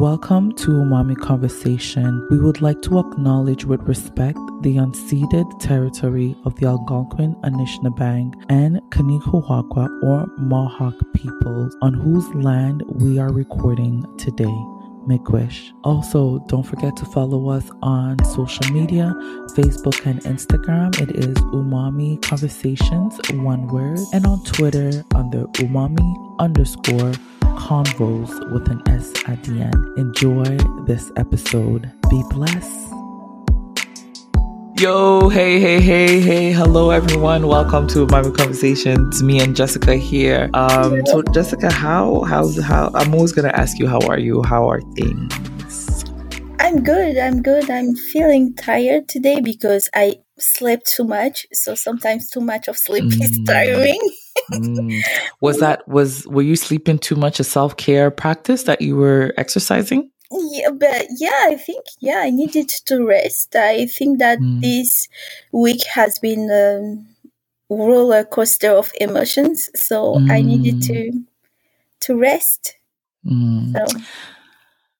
Welcome to Umami Conversation. We would like to acknowledge with respect the unceded territory of the Algonquin, Anishinaabeg, and Kanien'kehá:ka or Mohawk peoples on whose land we are recording today. Miigwech. Also, don't forget to follow us on social media Facebook and Instagram. It is Umami Conversations, one word, and on Twitter under Umami underscore convos with an S at the end. Enjoy this episode. Be blessed. Yo, hey, hey, hey, hey, hello everyone. Welcome to Umami conversations. Me and Jessica here. Um, so Jessica, how how's how I'm always gonna ask you how are you? How are things? I'm good. I'm good. I'm feeling tired today because I slept too much. So sometimes too much of sleep mm. is tiring. mm. Was that was were you sleeping too much a self care practice that you were exercising? Yeah, but yeah, I think yeah, I needed to rest. I think that mm. this week has been a roller coaster of emotions, so mm. I needed to mm. to rest. Mm. So.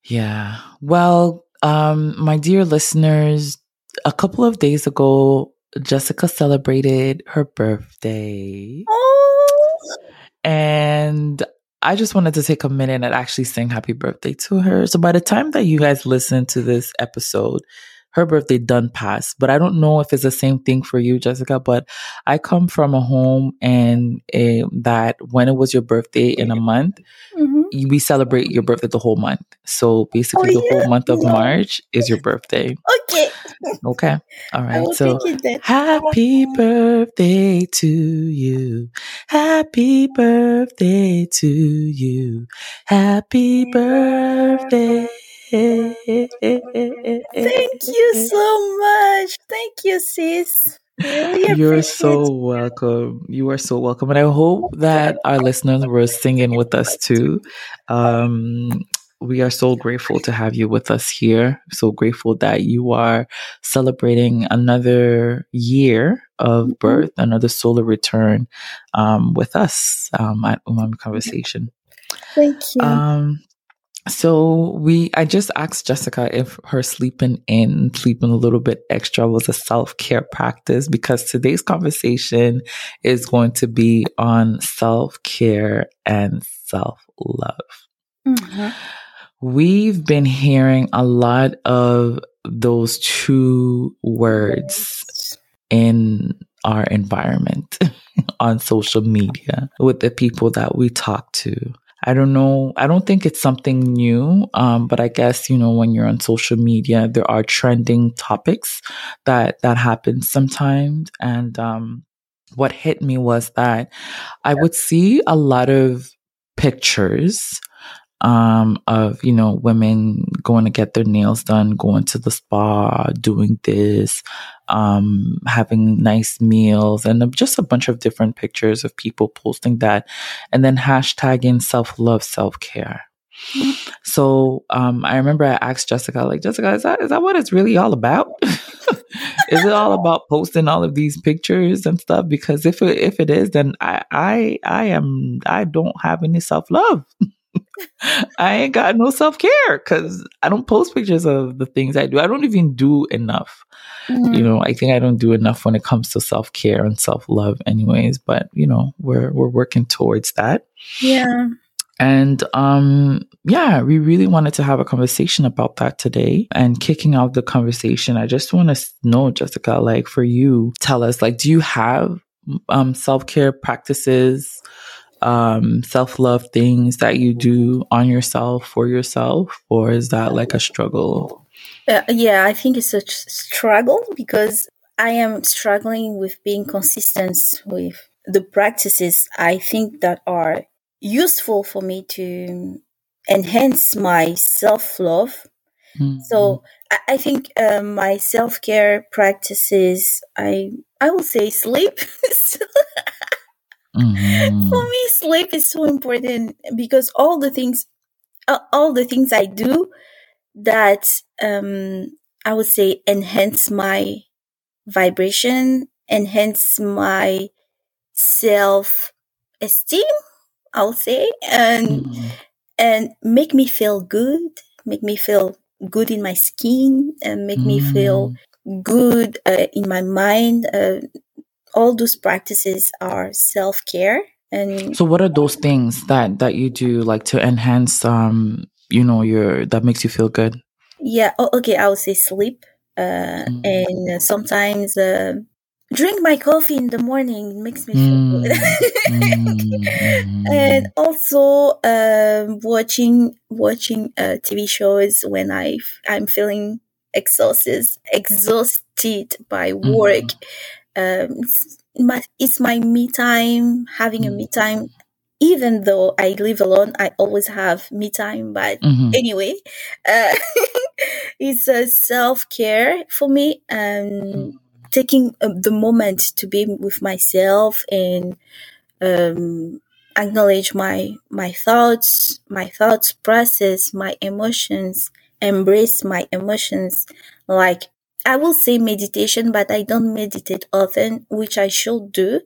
Yeah. Well, um, my dear listeners, a couple of days ago, Jessica celebrated her birthday. Oh. And I just wanted to take a minute and actually sing happy birthday to her. So by the time that you guys listen to this episode, her birthday done passed. But I don't know if it's the same thing for you, Jessica. But I come from a home and uh, that when it was your birthday in a month, mm-hmm. we celebrate your birthday the whole month. So basically, oh, the yeah. whole month of yeah. March is your birthday. Okay. Okay. All right. So happy birthday to you. Happy birthday to you. Happy birthday. Thank you so much. Thank you, sis. Really You're so welcome. You are so welcome. And I hope that our listeners were singing with us too. Um, we are so grateful to have you with us here. So grateful that you are celebrating another year of mm-hmm. birth, another solar return um, with us um, at Umami Conversation. Thank you. Um, so we, I just asked Jessica if her sleeping in, sleeping a little bit extra was a self care practice because today's conversation is going to be on self care and self love. Mm-hmm. We've been hearing a lot of those two words in our environment on social media with the people that we talk to. I don't know. I don't think it's something new. Um, but I guess, you know, when you're on social media, there are trending topics that, that happen sometimes. And, um, what hit me was that I would see a lot of pictures um, of you know women going to get their nails done, going to the spa, doing this, um, having nice meals, and just a bunch of different pictures of people posting that, and then hashtagging self love, self care. So um, I remember I asked Jessica, like, Jessica, is that is that what it's really all about? is it all about posting all of these pictures and stuff? Because if it, if it is, then I I I am I don't have any self love. I ain't got no self care because I don't post pictures of the things I do. I don't even do enough. Mm-hmm. You know, I think I don't do enough when it comes to self care and self love, anyways. But you know, we're we're working towards that. Yeah. And um, yeah, we really wanted to have a conversation about that today. And kicking off the conversation, I just want to know, Jessica, like for you, tell us, like, do you have um, self care practices? Um, self love things that you do on yourself for yourself, or is that like a struggle? Uh, yeah, I think it's a struggle because I am struggling with being consistent with the practices I think that are useful for me to enhance my self love. Mm-hmm. So I, think uh, my self care practices, I I will say sleep. Mm-hmm. For me, sleep is so important because all the things, all the things I do that um, I would say enhance my vibration, enhance my self esteem. I'll say and mm-hmm. and make me feel good, make me feel good in my skin and make mm. me feel mm. good uh, in my mind. Uh, all those practices are self care. And so, what are those things that that you do like to enhance, um, you know, your that makes you feel good? Yeah. Oh, okay. I would say sleep, uh, mm. and sometimes uh, drink my coffee in the morning. It makes me feel mm. good. mm. and also uh, watching watching uh, TV shows when I I'm feeling exhausted exhausted by work. Mm-hmm. Um, it's my it's my me time. Having a me mm-hmm. time even though I live alone, I always have me time. But mm-hmm. anyway, uh, it's a self care for me. Um, taking uh, the moment to be with myself and um, acknowledge my my thoughts, my thoughts, process my emotions, embrace my emotions. Like I will say meditation, but I don't meditate often, which I should do.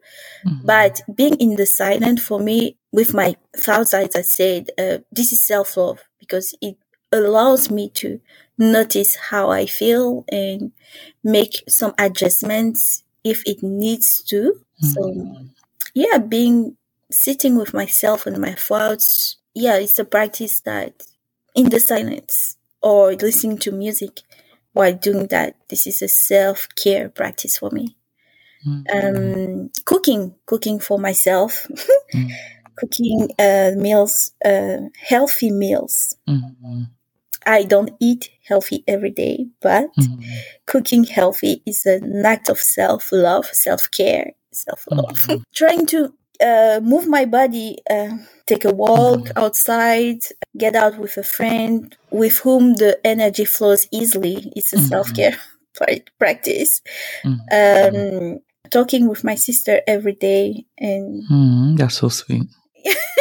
Mm-hmm. But being in the silent for me, with my thoughts, as I said, uh, this is self love because it allows me to notice how I feel and make some adjustments if it needs to. Mm-hmm. So, yeah, being sitting with myself and my thoughts, yeah, it's a practice that in the silence or listening to music while doing that, this is a self care practice for me. Mm-hmm. Um, cooking, cooking for myself, mm-hmm. cooking uh, meals, uh, healthy meals. Mm-hmm. I don't eat healthy every day, but mm-hmm. cooking healthy is an act of self love, self care, self love. Mm-hmm. Trying to uh, move my body, uh, take a walk mm-hmm. outside, get out with a friend with whom the energy flows easily. It's a mm-hmm. self care practice. Mm-hmm. Um, talking with my sister every day, and mm, that's so sweet.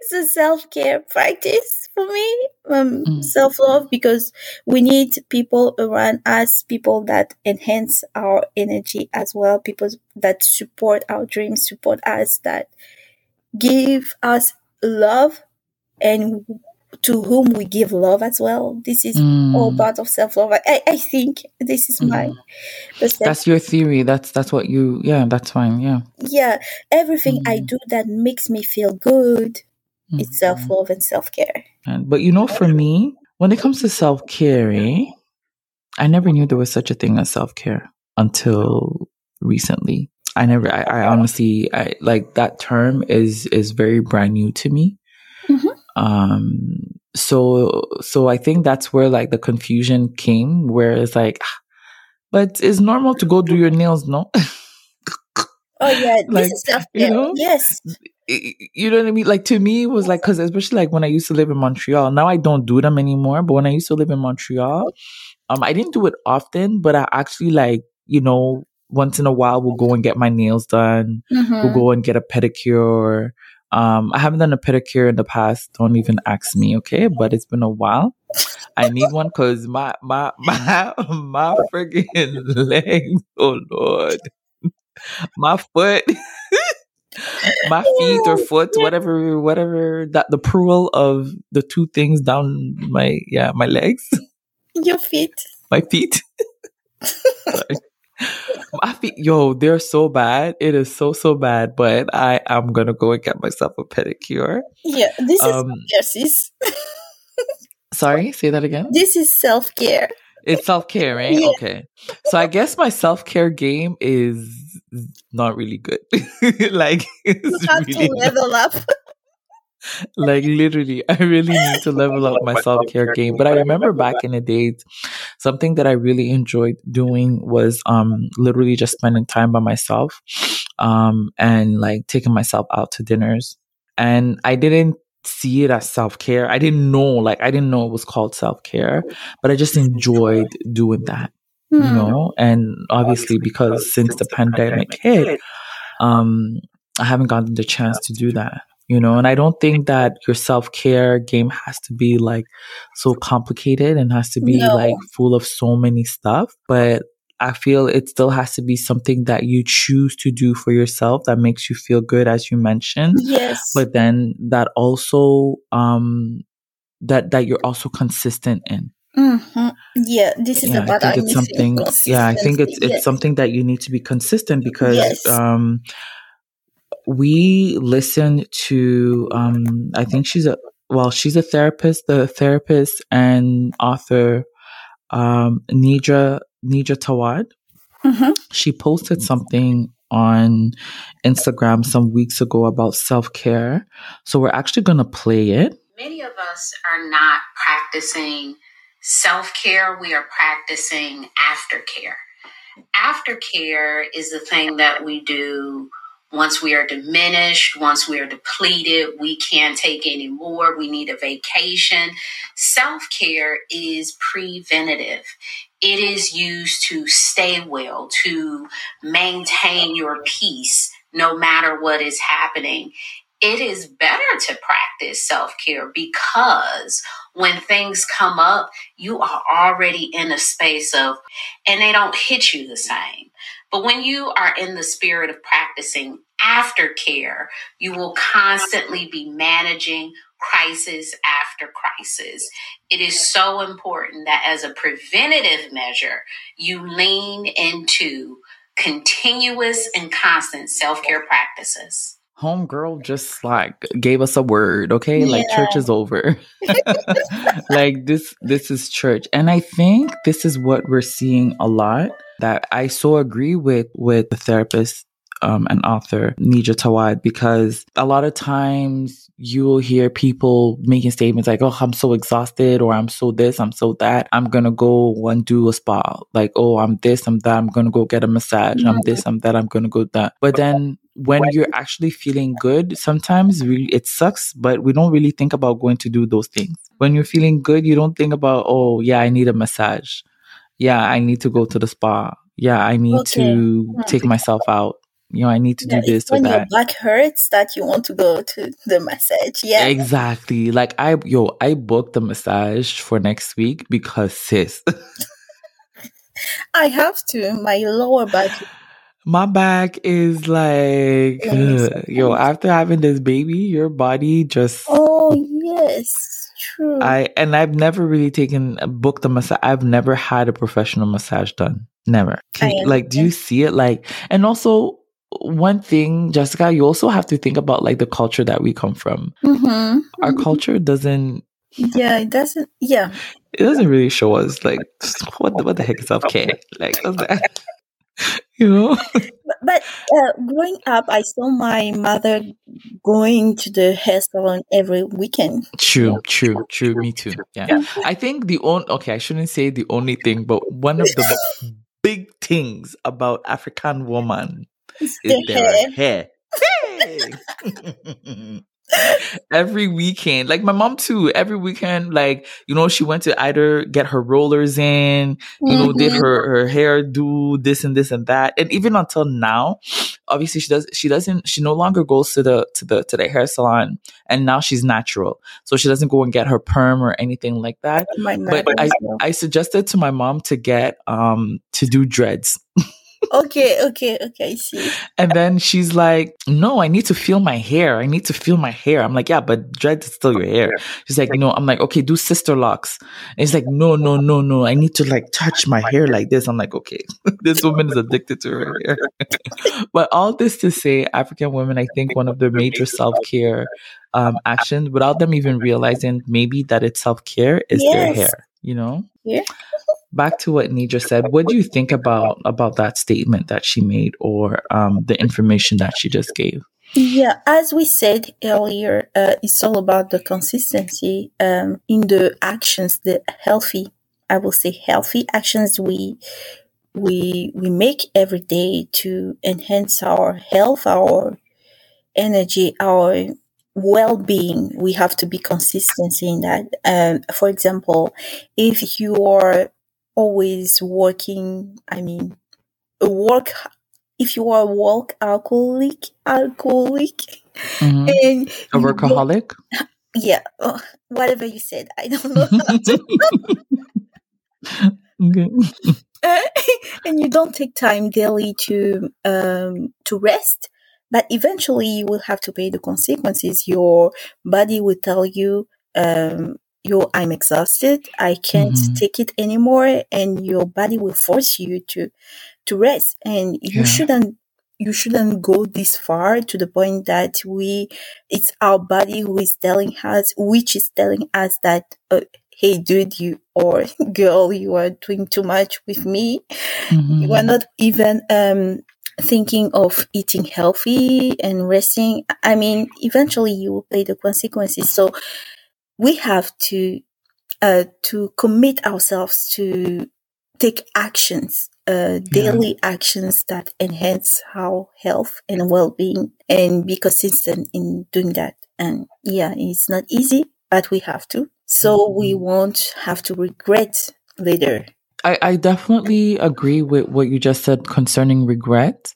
it's a self care practice for me, um, mm. self love, because we need people around us, people that enhance our energy as well, people that support our dreams, support us, that give us love and to whom we give love as well. This is mm. all part of self love. I, I think this is my mm. That's your theory. That's that's what you yeah, that's fine. Yeah. Yeah. Everything mm. I do that makes me feel good mm. is self love and self care. But you know, for me, when it comes to self care, eh, I never knew there was such a thing as self care until recently. I never I, I honestly I like that term is is very brand new to me. Mm-hmm. Um, so, so I think that's where like the confusion came, where it's like, ah, but it's normal to go do your nails, no? Oh yeah, like, this is stuff. You know, yes. You know what I mean? Like to me, it was like because especially like when I used to live in Montreal. Now I don't do them anymore. But when I used to live in Montreal, um, I didn't do it often, but I actually like you know once in a while we'll go and get my nails done. Mm-hmm. We'll go and get a pedicure. Um, I haven't done a pedicure in the past. Don't even ask me, okay? But it's been a while. I need one because my my my my freaking legs. Oh Lord, my foot, my feet or foot, whatever, whatever that the plural of the two things down my yeah my legs. Your feet. My feet. My feet, yo, they're so bad. It is so so bad. But I am gonna go and get myself a pedicure. Yeah, this um, is Sorry, say that again. This is self care. It's self care, right? Yeah. Okay. So I guess my self care game is not really good. like it's you have really to level up like literally, I really need to level up my self care game. But I remember back in the days, something that I really enjoyed doing was um literally just spending time by myself, um and like taking myself out to dinners. And I didn't see it as self care. I didn't know, like I didn't know it was called self care, but I just enjoyed doing that. You hmm. know, and obviously because since the pandemic hit, um, I haven't gotten the chance to do that you know and i don't think that your self-care game has to be like so complicated and has to be no. like full of so many stuff but i feel it still has to be something that you choose to do for yourself that makes you feel good as you mentioned yes but then that also um that that you're also consistent in. Mm-hmm. Yeah, this is yeah, about I think it's something. Yeah, I think it's it's yes. something that you need to be consistent because yes. um, we listen to. Um, I think she's a well, she's a therapist, the therapist and author um, Nedra Nedra Tawwab. Mm-hmm. She posted something on Instagram some weeks ago about self care. So we're actually going to play it. Many of us are not practicing self care, we are practicing aftercare. Aftercare is the thing that we do once we are diminished, once we are depleted, we can't take any more, we need a vacation. Self care is preventative. It is used to stay well, to maintain your peace no matter what is happening. It is better to practice self care because when things come up, you are already in a space of, and they don't hit you the same. But when you are in the spirit of practicing aftercare, you will constantly be managing crisis after crisis. It is so important that as a preventative measure, you lean into continuous and constant self care practices. Homegirl just like gave us a word, okay? Yeah. Like church is over. like this this is church. And I think this is what we're seeing a lot that I so agree with with the therapist um, and author Nedra Tawwab because a lot of times you will hear people making statements like, "Oh, I'm so exhausted," or "I'm so this, I'm so that. I'm gonna go and do a spa." Like, "Oh, I'm this, I'm that. I'm gonna go get a massage. I'm this, I'm that. I'm gonna go that." But then when you're actually feeling good, sometimes we, it sucks, but we don't really think about going to do those things. When you're feeling good, you don't think about, "Oh, yeah, I need a massage." Yeah, I need to go to the spa. Yeah, I need okay. to take myself out you know, I need to yeah, do this or when that. your back hurts that you want to go to the massage. Yeah. Exactly. Like I yo, I booked the massage for next week because sis. I have to. My lower back. My back is like yo, after having this baby, your body just Oh yes. True. I and I've never really taken booked a massage. I've never had a professional massage done. Never. like, do you see it? Like, and also one thing, Jessica, you also have to think about like the culture that we come from. Mm-hmm. Our mm-hmm. culture doesn't. Yeah, it doesn't. Yeah, it doesn't really show us like what the, what the heck is self care. Like, that? you know. But uh, growing up, I saw my mother going to the hair salon every weekend. True, true, true. Me too. Yeah. yeah. I think the only okay, I shouldn't say the only thing, but one of the big things about African woman is their hair. Hey! Every weekend. Like my mom too. Every weekend, like you know, she went to either get her rollers in, you mm-hmm. know, did mm-hmm. her her hair, do this and this and that, and even until now, obviously she does. She doesn't. She no longer goes to the to the to the hair salon, and now she's natural, so she doesn't go and get her perm or anything like that. but I I suggested to my mom to get um to do dreads okay, okay, okay, I see. And then she's like, No, I need to feel my hair. I need to feel my hair. I'm like, Yeah, but dread is still your hair. She's like, No, I'm like, Okay, do Sisterlocks. And he's like, No, no, no, no. I need to like touch my hair like this. I'm like, Okay, this woman is addicted to her hair. but all this to say, African women, I think one of the major self care um, actions without them even realizing maybe that it's self care is yes. their hair, you know? Yeah back to what Nedra said, what do you think about about that statement that she made or um, the information that she just gave? Yeah, as we said earlier, uh, it's all about the consistency um, in the actions, the healthy, I will say, healthy actions we we we make every day to enhance our health, our energy, our well-being we have to be consistency in that um, for example if you are always working. I mean, work. If you are a work alcoholic, alcoholic, mm-hmm. and a workaholic. Yeah, uh, whatever you said, I don't know. okay. and you don't take time daily to um, to rest, but eventually you will have to pay the consequences. Your body will tell you um, yo, I'm exhausted. I can't Mhm. take it anymore. And your body will force you to, to rest. And you Yeah. shouldn't, you shouldn't go this far to the point that we, it's our body who is telling us, which is telling us that, uh, Hey, dude, you or girl, you are doing too much with me. You are Mhm. not even, um, thinking of eating healthy and resting. I mean, eventually you will pay the consequences. So we have to uh, to commit ourselves to take actions, uh, daily actions that enhance our health and well-being, and be consistent in doing that. And yeah, it's not easy, but we have to. So we won't have to regret later. I, I definitely agree with what you just said concerning regret.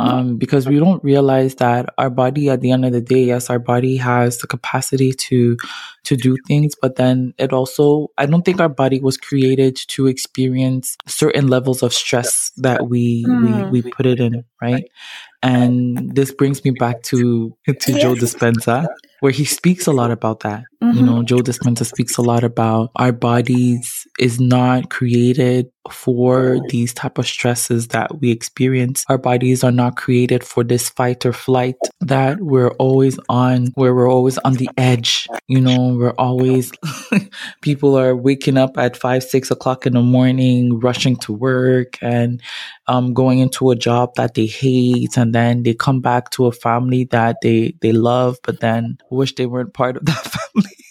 Um, because we don't realize that our body at the end of the day, yes, our body has the capacity to to do things, but then it also I don't think our body was created to experience certain levels of stress that we Mm. we, we put it in, right? And this brings me back to to Joe. Dispenza, where he speaks a lot about that. You Mhm. know, Joe Dispenza speaks a lot about our bodies is not created for these type of stresses that we experience. Our bodies are not created for this fight or flight that we're always on, where we're always on the edge. You know, we're always, people are waking up at five, six o'clock in the morning, rushing to work and um, going into a job that they hate. And then they come back to a family that they, they love, but then wish they weren't part of that family.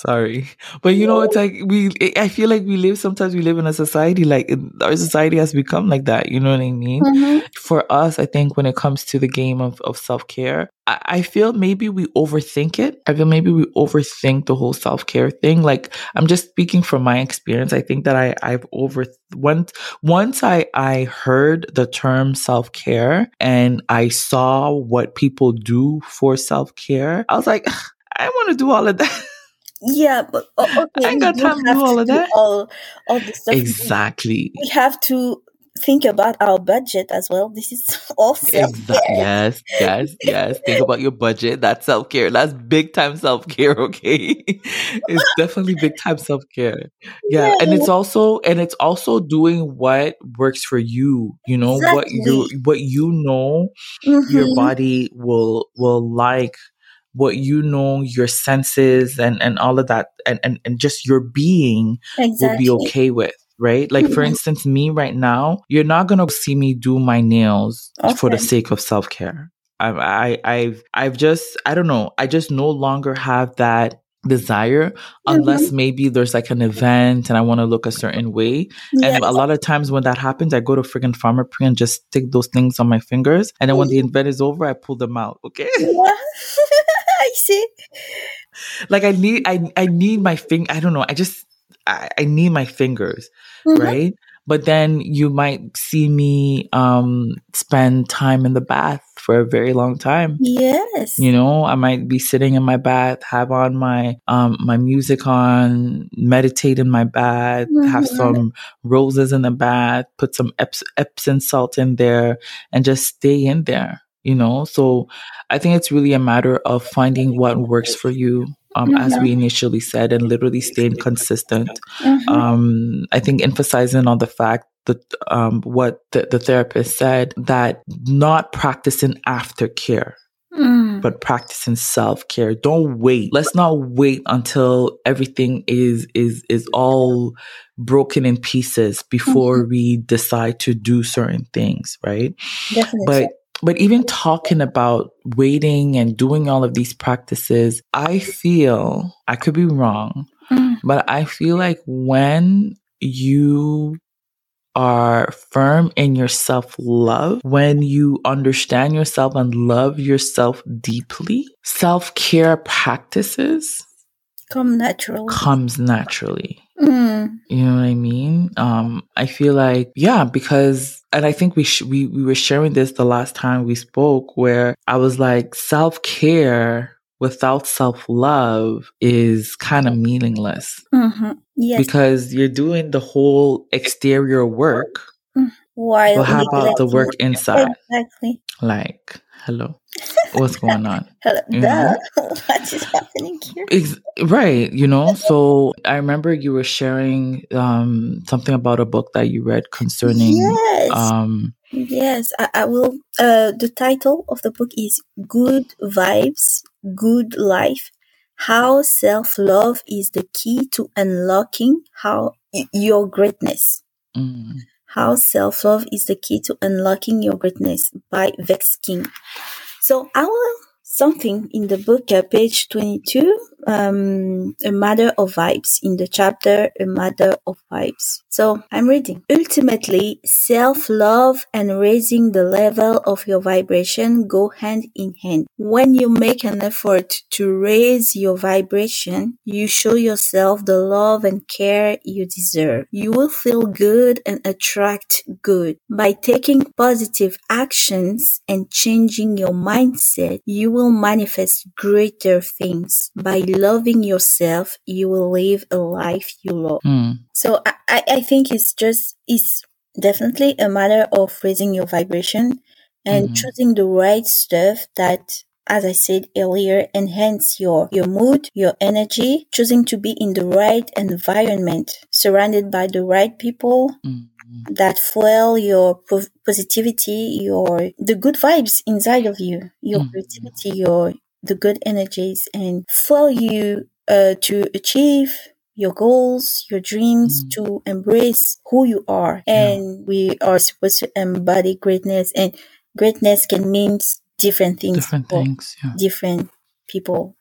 Sorry. But you know, it's like we, I feel like we live, sometimes we live in a society like our society has become like that. You know what I mean? Mhm. For us, I think when it comes to the game of, of self care, I, I feel maybe we overthink it. I feel maybe we overthink the whole self care thing. Like I'm just speaking from my experience. I think that I, I've over, once, once I, I heard the term self care and I saw what people do for self care, I was like, I want to do all of that. Yeah, but okay, I ain't got time to do all of that. All, all the stuff. Exactly. We have to think about our budget as well. This is all self Exactly. Yes, yes, yes. Think about your budget. That's self care. That's big time self care. Okay, it's definitely big time self care. Yeah, and it's also and it's also doing what works for you. You know what you what you know your Mhm. body will will like what you know your senses and and all of that and and, and just your being will be okay with right like for Mhm. instance me right now you're not gonna see me do my nails for the sake of self-care I, I i've i've just i don't know i just no longer have that desire unless Mm-hmm. maybe there's like an event and i want to look a certain way Yes. and a lot of times when that happens, I go to friggin' Pharmaprix and just stick those things on my fingers. And then when the event is over, I pull them out. Okay. Yeah. I see. like I need, I, I need my fing. I don't know. I just, I, I need my fingers. Mhm. Right. But then you might see me, um, spend time in the bath for a very long time. Yes. You know, I might be sitting in my bath, have on my um my music on, meditate in my bath, have Mhm. some roses in the bath, put some Eps- Epsom salt in there, and just stay in there. You know, so I think it's really a matter of finding what works for you. Um, as we initially said, and literally staying consistent. Mhm. Um, I think emphasizing on the fact that um, what the, the therapist said that not practicing aftercare Mm. but practicing self-care don't wait let's not wait until everything is is is all broken in pieces before we decide to do certain things right Definitely. but but even talking about waiting and doing all of these practices i feel i could be wrong Mm. but i feel like when you are firm in your self love, when you understand yourself and love yourself deeply, self care practices Come naturally. comes naturally. Mm. You know what I mean? Um, I feel like, yeah, because, and I think we, sh- we, we were sharing this the last time we spoke where I was like, self care without self love is kind of meaningless Mhm. Yes. because you're doing the whole exterior work. Why? But how about the work inside? Exactly. Like, hello. What's going on. Hello, what is happening here? Ex- right, you know. So I remember you were sharing um, something about a book that you read concerning. Yes. Um, yes, I, I will. Uh, the title of the book is "Good Vibes, Good Life." How self love is the key to unlocking how your greatness. mm, How Self Love is the Key to Unlocking Your Greatness by Vex King. So, I will something in the book, uh, page 22, um, A Matter of Vibes, in the chapter A Matter of Vibes. So, I'm reading. Ultimately, self love and raising the level of your vibration go hand in hand. When you make an effort to raise your vibration, you show yourself the love and care you deserve. You will feel good and attract good. By taking positive actions and changing your mindset, you will manifest greater things. By loving yourself, you will live a life you love. mm, So I, I think it's just, it's definitely a matter of raising your vibration and Mhm. choosing the right stuff that as I said earlier, enhance your, your mood, your energy, choosing to be in the right environment, surrounded by the right people mm, that fuel your po- positivity, your, the good vibes inside of you, your Mhm. creativity, your, the good energies and fuel you, uh, to achieve your goals, your dreams, Mm. to embrace who you are. Yeah. And we are supposed to embody greatness and greatness can mean different things different for things. Yeah. different people.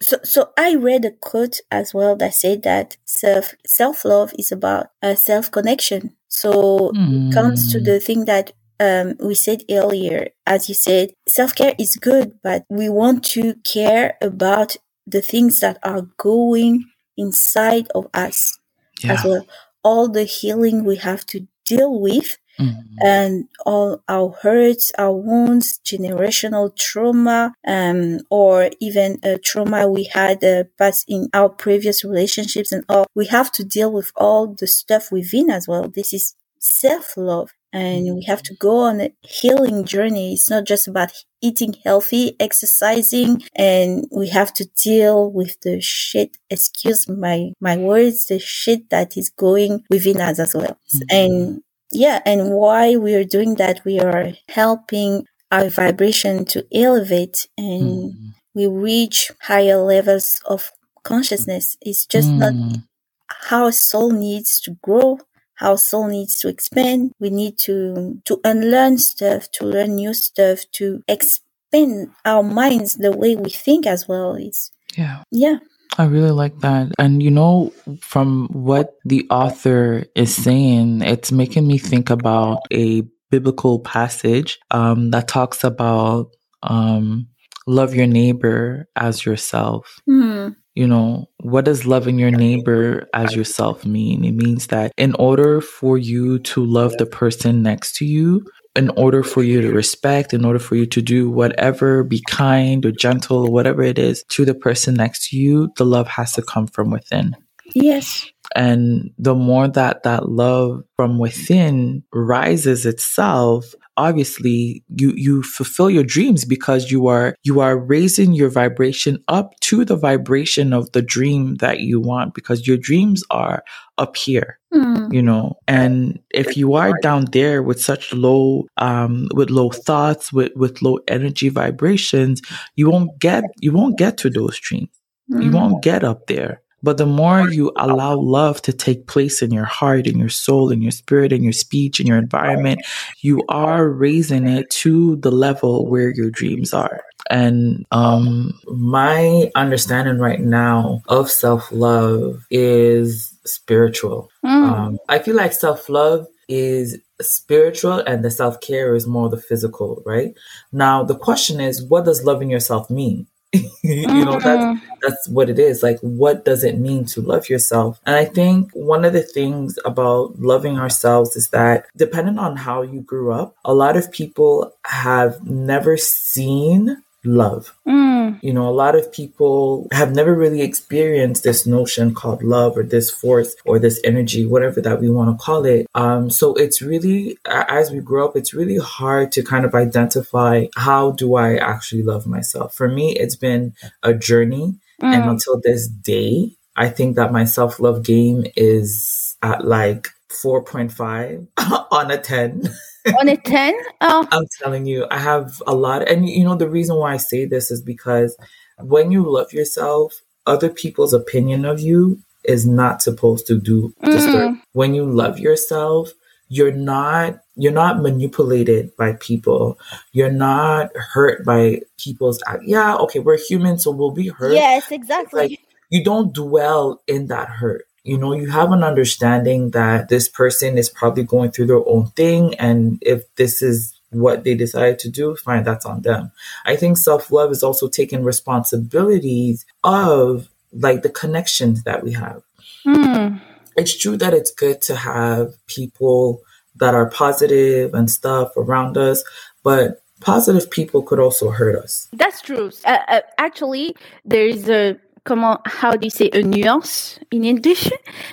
So, so I read a quote as well that said that self self love is about a self connection. So it comes to Mm. the thing that um, we said earlier, as you said, self care is good, but we want to care about the things that are going inside of us Yeah. as well. All the healing we have to deal with Mm. and all our hurts, our wounds, generational trauma, um, or even a trauma we had uh, past in our previous relationships and all. We have to deal with all the stuff within as well. This is self love. And we have to go on a healing journey. It's not just about eating healthy, exercising, and we have to deal with the shit, excuse my, my words, the shit that is going within us as well. And yeah, and why we are doing that, we are helping our vibration to elevate and Mm. we reach higher levels of consciousness. It's just not Mm. how soul needs to grow, how soul needs to expand. We need to to unlearn stuff, to learn new stuff, to expand our minds the way we think as well. It's Yeah. yeah. I really like that. And you know, from what the author is saying, it's making me think about a biblical passage um, that talks about um, love your neighbor as yourself. Hmm. You know, what does loving your neighbor as yourself mean? It means that in order for you to love the person next to you, in order for you to respect, in order for you to do whatever, be kind or gentle or whatever it is to the person next to you, the love has to come from within. Yes. And the more that that love from within rises itself, obviously you, you fulfill your dreams because you are, you are raising your vibration up to the vibration of the dream that you want because your dreams are up here Hmm. you know and if you are down there with such low um with low thoughts with with low energy vibrations you won't get you won't get to those dreams you Hmm. won't get up there but the more you allow love to take place in your heart in your soul in your spirit in your speech in your environment you are raising it to the level where your dreams are and um my understanding right now of self-love is spiritual Hmm. um, I feel like self love is spiritual and the self care is more the physical, right? Now, the question is, what does loving yourself mean? you know, that's, mm-hmm. that's what it is. Like, what does it mean to love yourself? And I think one of the things about loving ourselves is that depending on how you grew up, a lot of people have never seen love. Mm. You know, a lot of people have never really experienced this notion called love or this force or this energy, whatever that we want to call it. Um, so it's really, as we grow up, it's really hard to kind of identify how do I actually love myself. For me, it's been a journey. Mm. And until this day, I think that my self love game is at like 4.5 on a 10. On a 10? Oh. I'm telling you, I have a lot. And you know, the reason why I say this is because when you love yourself, other people's opinion of you is not supposed to do disturb. Mm. When you love yourself, you're not you're not manipulated by people. You're not hurt by people's yeah, okay, we're human, so we'll be hurt. Yes, exactly. Like, you don't dwell in that hurt you know, you have an understanding that this person is probably going through their own thing. And if this is what they decide to do, fine, that's on them. I think self love is also taking responsibilities of like the connections that we have. Mm. It's true that it's good to have people that are positive and stuff around us, but positive people could also hurt us. That's true. Uh, uh, actually, there is a comment, how do you say a nuance in English?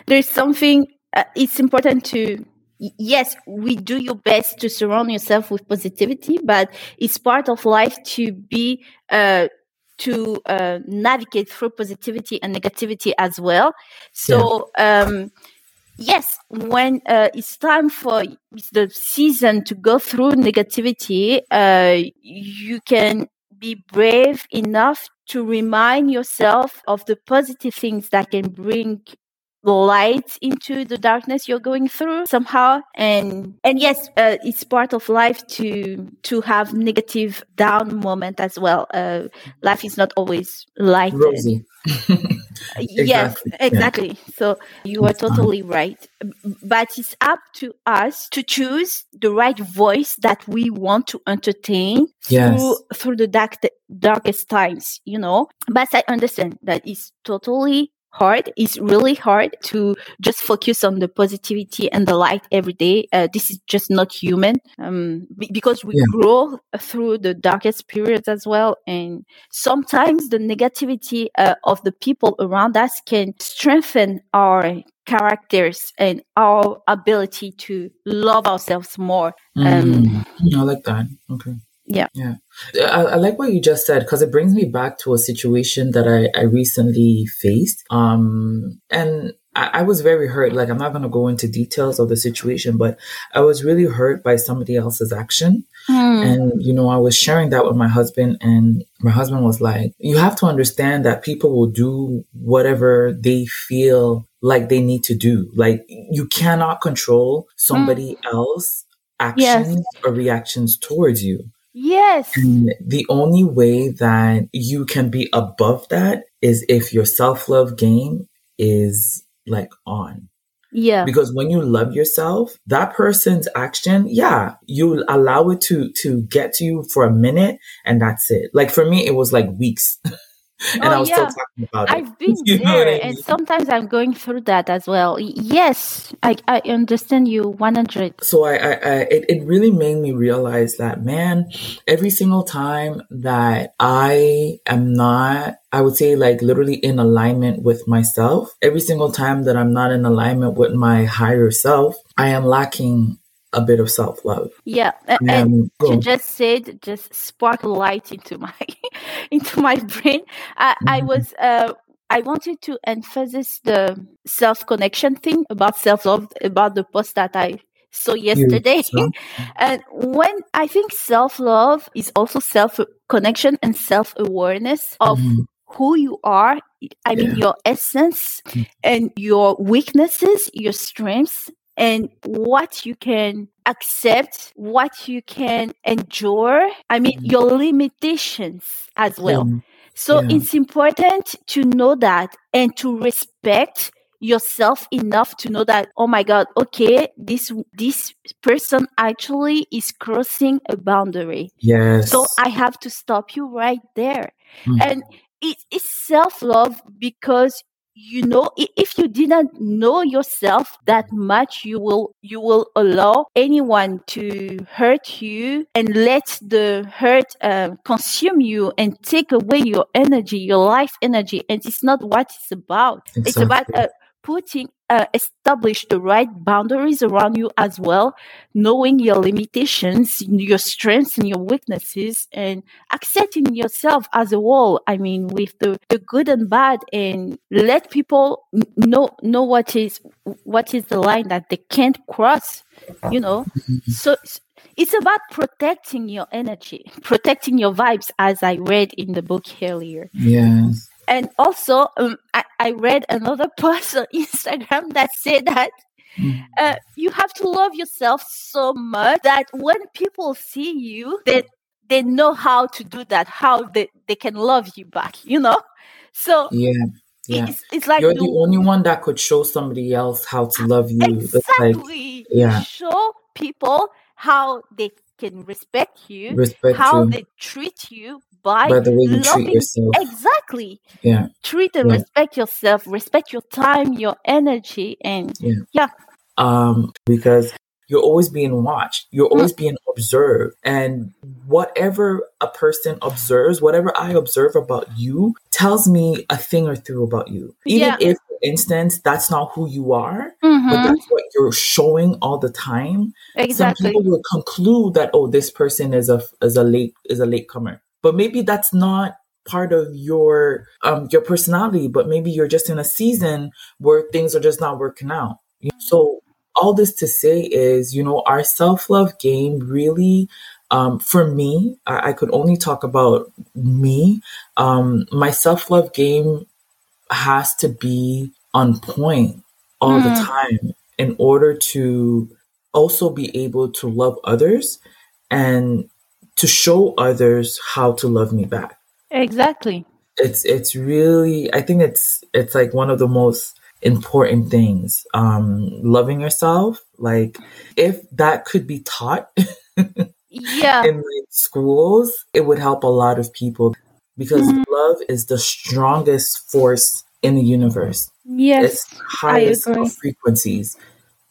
There's something, uh, it's important to, yes, we do your best to surround yourself with positivity, but it's part of life to be, uh, to uh, navigate through positivity and negativity as well. So, yeah. um, yes, when uh, it's time for the season to go through negativity, uh, you can be brave enough to remind yourself of the positive things that can bring light into the darkness you're going through somehow. And and yes uh, it's part of life to to have negative down moment as well. Uh, life is not always light rosy. Exactly. yes exactly. Yeah. so you are totally right. But it's up to us to choose the right voice that we want to entertain yes. through through the dark darkest times you know? But i understand that it's totally hard. It's really hard to just focus on the positivity and the light every day. Uh, this is just not human um, b- because we yeah. grow through the darkest periods as well. And sometimes the negativity uh, of the people around us can strengthen our characters and our ability to love ourselves more. Um, mm, I like that. Okay. Yeah. Yeah. I, I like what you just said because it brings me back to a situation that I, I recently faced. Um, and I, I was very hurt. Like, I'm not going to go into details of the situation, but I was really hurt by somebody else's action. Mm. And, you know, I was sharing that with my husband, and my husband was like, You have to understand that people will do whatever they feel like they need to do. Like, you cannot control somebody mm. else actions yes. or reactions towards you. Yes. And the only way that you can be above that is if your self love game is like on. Yeah. Because when you love yourself, that person's action, yeah, you allow it to to get to you for a minute and that's it. Like for me, it was like weeks. and oh, I was yeah. still talking about it. I've been you there, I mean? and sometimes I'm going through that as well. Yes, I, I understand you 100. So I, I, I it, it really made me realize that man, every single time that I am not I would say like literally in alignment with myself. Every single time that I'm not in alignment with my higher self, I am lacking a bit of self love. Yeah, and, and you just said just spark light into my into my brain. I, mm-hmm. I was uh, I wanted to emphasize the self connection thing about self love about the post that I saw yesterday. and when I think self love is also self connection and self awareness of. Mm-hmm who you are i mean your essence mm. and your weaknesses your strengths and what you can accept, what you can endure. I mean, mm-hmm. your limitations as well. Yeah. So yeah. it's important to know that and to respect yourself enough to know that oh my god okay this this person actually is crossing a boundary yes so i have to stop you right there mm. and it, it's self-love because you know if you didn't know yourself that much you will you will allow anyone to hurt you and let the hurt uh, consume you and take away your energy your life energy and it's not what it's about exactly. it's about uh, putting uh, establish the right boundaries around you as well, knowing your limitations, your strengths and your weaknesses, and accepting yourself as a whole. I mean, with the, the good and bad, and let people know know what is what is the line that they can't cross. You know, mm-hmm. so it's about protecting your energy, protecting your vibes, as I read in the book earlier. Yes and also um, I, I, read another post on instagram that said that mm. uh, you have to love yourself so much that when people see you they they know how to do that how they, they can love you back you know so yeah yeah. It's, it's like you're the, the, only one that could show somebody else how to love you. Exactly. Like, yeah. show people how they can respect you, respect how you. they treat you by, by the way you loving, treat yourself. Exactly. Yeah. Treat and yeah. respect yourself, respect your time, your energy, and yeah. yeah. Um, because you're always being watched, you're mm. always mm. being observed, and whatever a person observes, whatever I observe about you, tells me a thing or two about you. Even yeah. if, for instance, that's not who you are, mm-hmm. but that's what you're showing all the time. Exactly. Some people will conclude that oh, this person is a is a late is a late comer but maybe that's not part of your um your personality but maybe you're just in a season where things are just not working out so all this to say is you know our self-love game really um, for me I, I, could only talk about me um, my self-love game has to be on point all mm. the hmm. time in order to also be able to love others and to show others how to love me back. Exactly. It's it's really I think it's it's like one of the most important things. Um loving yourself, like if that could be taught yeah in like schools, it would help a lot of people because mm-hmm. love is the strongest force in the universe. Yes. It's highest of frequencies.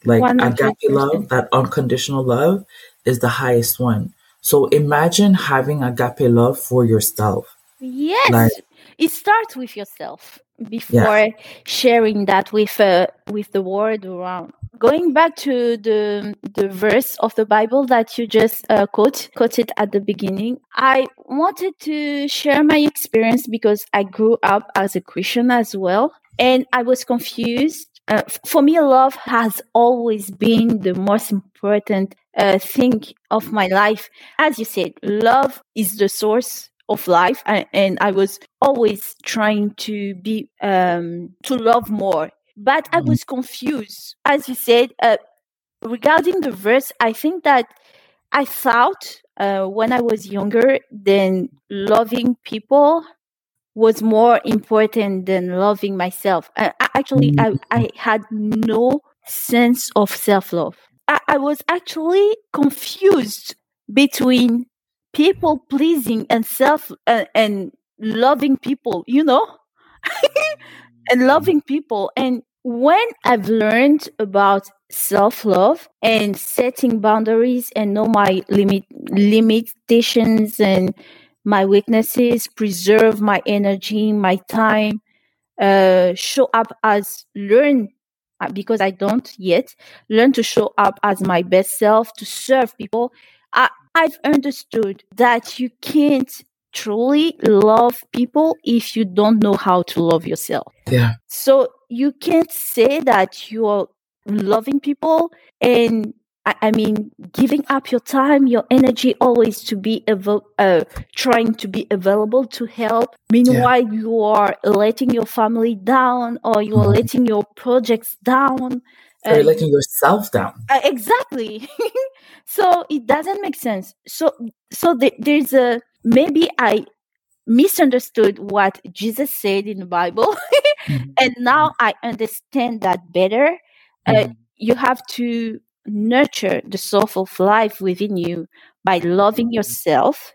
Like 100%. agape love, that unconditional love is the highest one. So imagine having agape love for yourself. Yes. Like, it starts with yourself before yeah. sharing that with uh, with the world around. Going back to the the verse of the Bible that you just uh, quote quoted at the beginning, I wanted to share my experience because I grew up as a Christian as well, and I was confused uh, for me, love has always been the most important uh, thing of my life. As you said, love is the source of life, and, and I was always trying to be um, to love more. But I mm-hmm. was confused, as you said, uh, regarding the verse. I think that I thought uh, when I was younger, then loving people was more important than loving myself. I, actually, I, mm-hmm. I had no sense of self love. I, I was actually confused between people pleasing and self uh, and loving people, you know, and loving people. And when I've learned about self love and setting boundaries and know my limit limitations and my weaknesses, preserve my energy, my time, uh, show up as learn uh, because I don't yet learn to show up as my best self to serve people. I, I've understood that you can't truly love people if you don't know how to love yourself. Yeah. So you can't say that you're loving people and I, I mean, giving up your time, your energy, always to be uh, trying to be available to help. Meanwhile, yeah. you are letting your family down, or you are mm-hmm. letting your projects down. Or uh, letting yourself down. Uh, exactly. so it doesn't make sense. So, so the, there's a maybe I misunderstood what Jesus said in the Bible, mm-hmm. and now I understand that better. Uh, mm-hmm. You have to nurture the source of life within you by loving yourself,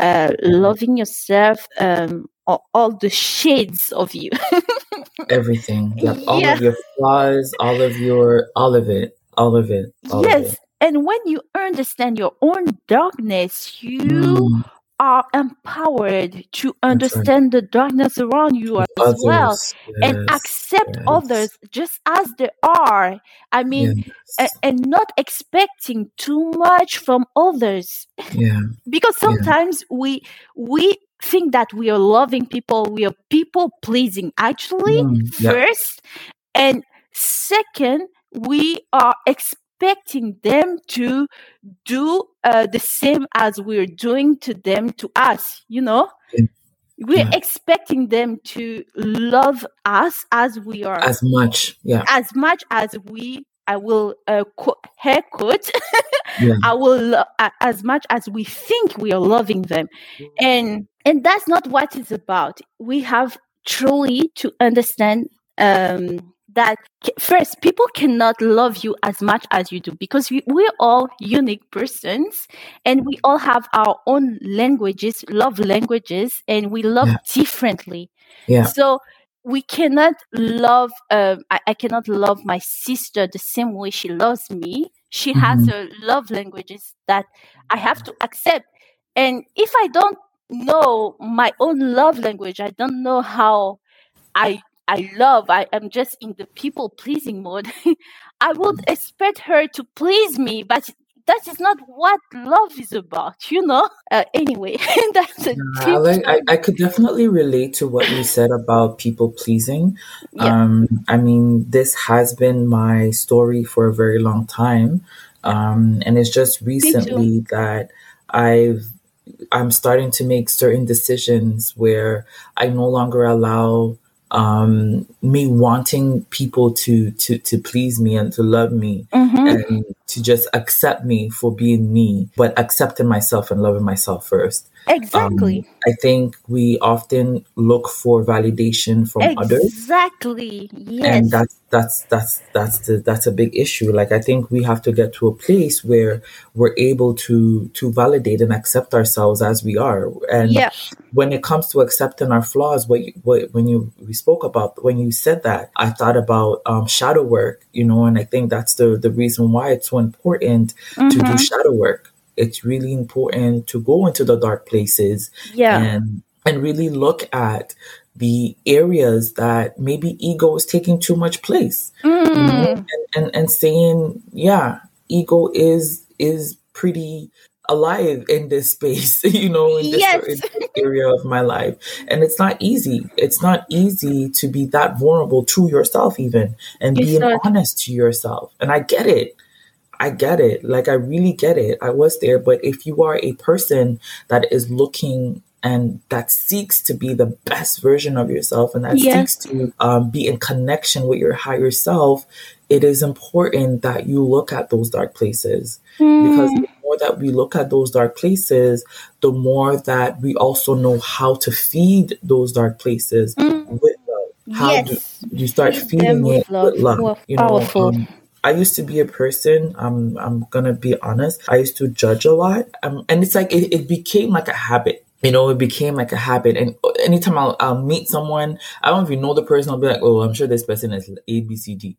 uh, loving yourself, um, all, all, the shades of you. everything. All of your flaws, all of your, all of it, all of it. All yes. Of it. And when you understand your own darkness, you mm. Are empowered to understand right. the darkness around you as others. well yes. and accept yes. others just as they are. I mean, yes. a- and not expecting too much from others. Yeah. because sometimes yeah. we, we think that we are loving people, we are people pleasing actually mm, first. And second, we are expecting them to do uh, the same as we're doing to them to us, you know? Yeah. We're yeah. expecting them to love us as we are. As much, yeah. As much as we I will uh, co- haircut. yeah. I will lo- as much as we think we are loving them, and and that's not what it's about. We have truly to understand um, that first people cannot love you as much as you do because we, we're all unique persons and we all have our own languages love languages and we love yeah. differently yeah so we cannot love um, I, I, cannot love my sister the same way she loves me she mm-hmm. has her love languages that i have to accept and if i don't know my own love language i don't know how i I love, I am just in the people pleasing mode. I would expect her to please me, but that is not what love is about, you know? Uh, anyway, that's a yeah, I, like, I, I, could definitely relate to what you said about people pleasing. Yeah. Um, I mean, this has been my story for a very long time. Um, and it's just recently that I've I'm starting to make certain decisions where I no longer allow um, me wanting people to to to please me and to love me mm-hmm. and to just accept me for being me, but accepting myself and loving myself first. Exactly. Um, I think we often look for validation from exactly. others. Exactly. Yes. And that's that's that's that's the, that's a big issue. Like I think we have to get to a place where we're able to to validate and accept ourselves as we are. And yeah. when it comes to accepting our flaws, what, you, what when you we spoke about when you said that, I thought about um, shadow work. You know, and I think that's the the reason why it's so important mm-hmm. to do mm-hmm. shadow work it's really important to go into the dark places yeah. and and really look at the areas that maybe ego is taking too much place mm. you know? and, and and saying yeah ego is is pretty alive in this space you know in this yes. area of my life and it's not easy it's not easy to be that vulnerable to yourself even and being honest to yourself and i get it I get it. Like, I really get it. I was there. But if you are a person that is looking and that seeks to be the best version of yourself and that yeah. seeks to um, be in connection with your higher self, it is important that you look at those dark places. Mm. Because the more that we look at those dark places, the more that we also know how to feed those dark places mm. with love. How yes. do you start feeding it with love? You know, um, I used to be a person, um, I'm gonna be honest, I used to judge a lot. Um, and it's like, it, it became like a habit. You know, it became like a habit. And anytime I'll, I'll meet someone, I don't even know the person, I'll be like, oh, I'm sure this person is A, B, C, D.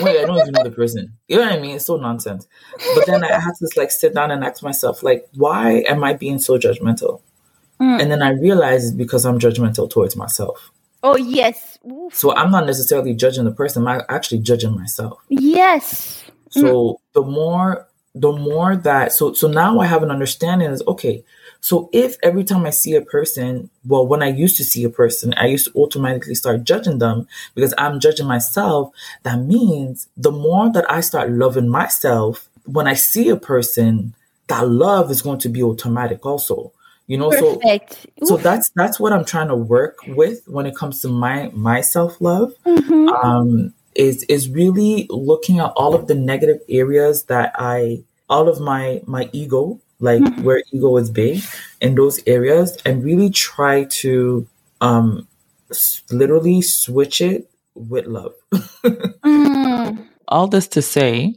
Wait, I don't even know the person. You know what I mean? It's so nonsense. But then I had to like sit down and ask myself, like, why am I being so judgmental? Mm. And then I realized it's because I'm judgmental towards myself. Oh yes. Oof. So I'm not necessarily judging the person. I'm actually judging myself. Yes. So mm. the more the more that so so now I have an understanding is okay. So if every time I see a person, well, when I used to see a person, I used to automatically start judging them because I'm judging myself. That means the more that I start loving myself, when I see a person, that love is going to be automatic also you know Perfect. so so that's that's what i'm trying to work with when it comes to my my self-love mm-hmm. um is is really looking at all of the negative areas that i all of my my ego like mm-hmm. where ego is big in those areas and really try to um literally switch it with love mm. all this to say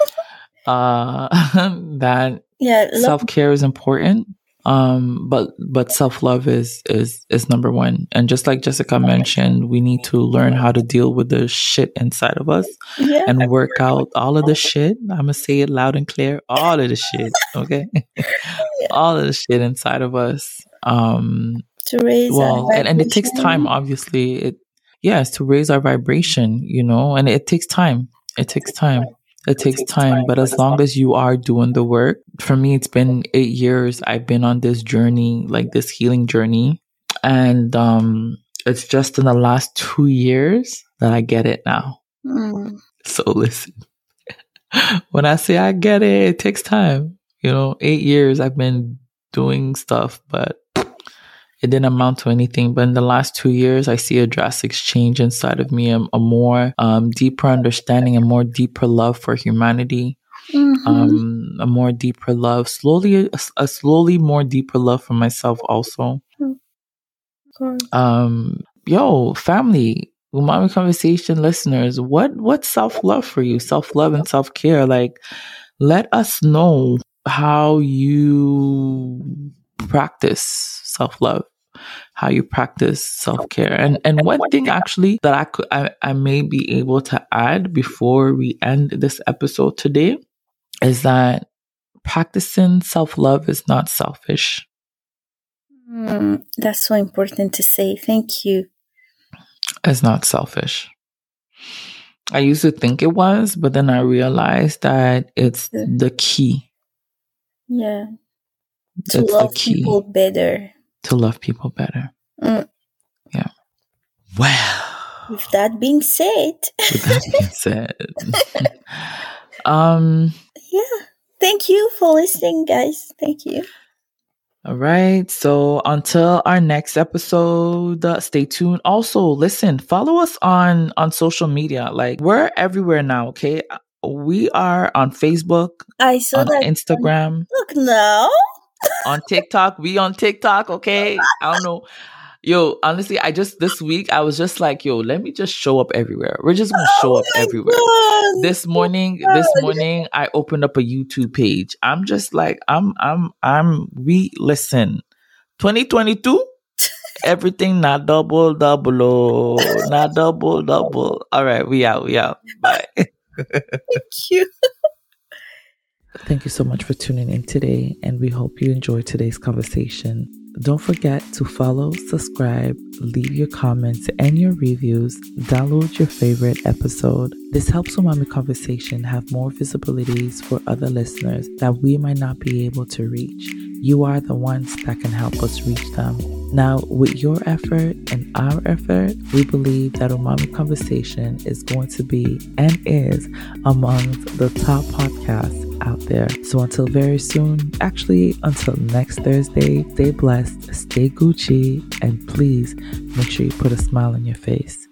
uh that yeah self-care is important Um, but but self love is is is number one. And just like Jessica mentioned, we need to learn how to deal with the shit inside of us Yeah. and work out all of the shit. I'm gonna say it loud and clear. All of the shit, okay? all of the shit inside of us. Um, To raise well, and, and it takes time. Obviously, it yes to raise our vibration, you know, and it takes time. It takes time. It takes time, but as long as you are doing the work, for me, it's been eight years. I've been on this journey, like this healing journey, and um, it's just in the last two years that I get it now. Mm. So listen, when I say I get it, it takes time. You know, eight years I've been doing stuff, but it didn't amount to anything. But in the last two years, I see a drastic change inside of me, a, a more um, deeper understanding, a more deeper love for humanity, Mhm. um, a more deeper love, slowly, a, a slowly more deeper love for myself also. Um, yo, family, Umami Conversation listeners, what what's self love for you? Self love and self care. Like, let us know how you practice self love, how you practice self care, and and one thing actually that I could I, I may be able to add before we end this episode today is that practicing self love is not selfish. Mm, that's so important to say. Thank you. It's not selfish. I used to think it was, but then I realized that it's the key. Yeah. To It's the love key people better. To love people better. Mm. Well, With that being said, with that being said, um, yeah. Thank you for listening, guys. Thank you. all right. So until our next episode, uh, stay tuned. Also, listen, follow us on on social media. Like we're everywhere now. Okay, we are on Facebook, I saw on that. Instagram. Look now. On TikTok. We on TikTok, okay? I don't know. Yo, honestly, I just this week I was just like, yo, let me just show up everywhere. We're just gonna show Oh up everywhere. God. This oh morning, this morning, I opened up a YouTube page. I'm just like, I'm, I'm, I'm. We listen, 2022. Everything not double double, oh, not double double. All right, we out, we out. Bye. Thank you. Thank you so much for tuning in today, and we hope you enjoyed today's conversation. Don't forget to follow, subscribe, leave your comments and your reviews, download your favorite episode. This helps Umami Conversation have more visibilities for other listeners that we might not be able to reach. You are the ones that can help us reach them. Now, with your effort and our effort, we believe that Umami Conversation is going to be and is among the top podcasts out there. So until very soon, actually until next Thursday, stay blessed, stay Gucci, and please make sure you put a smile on your face.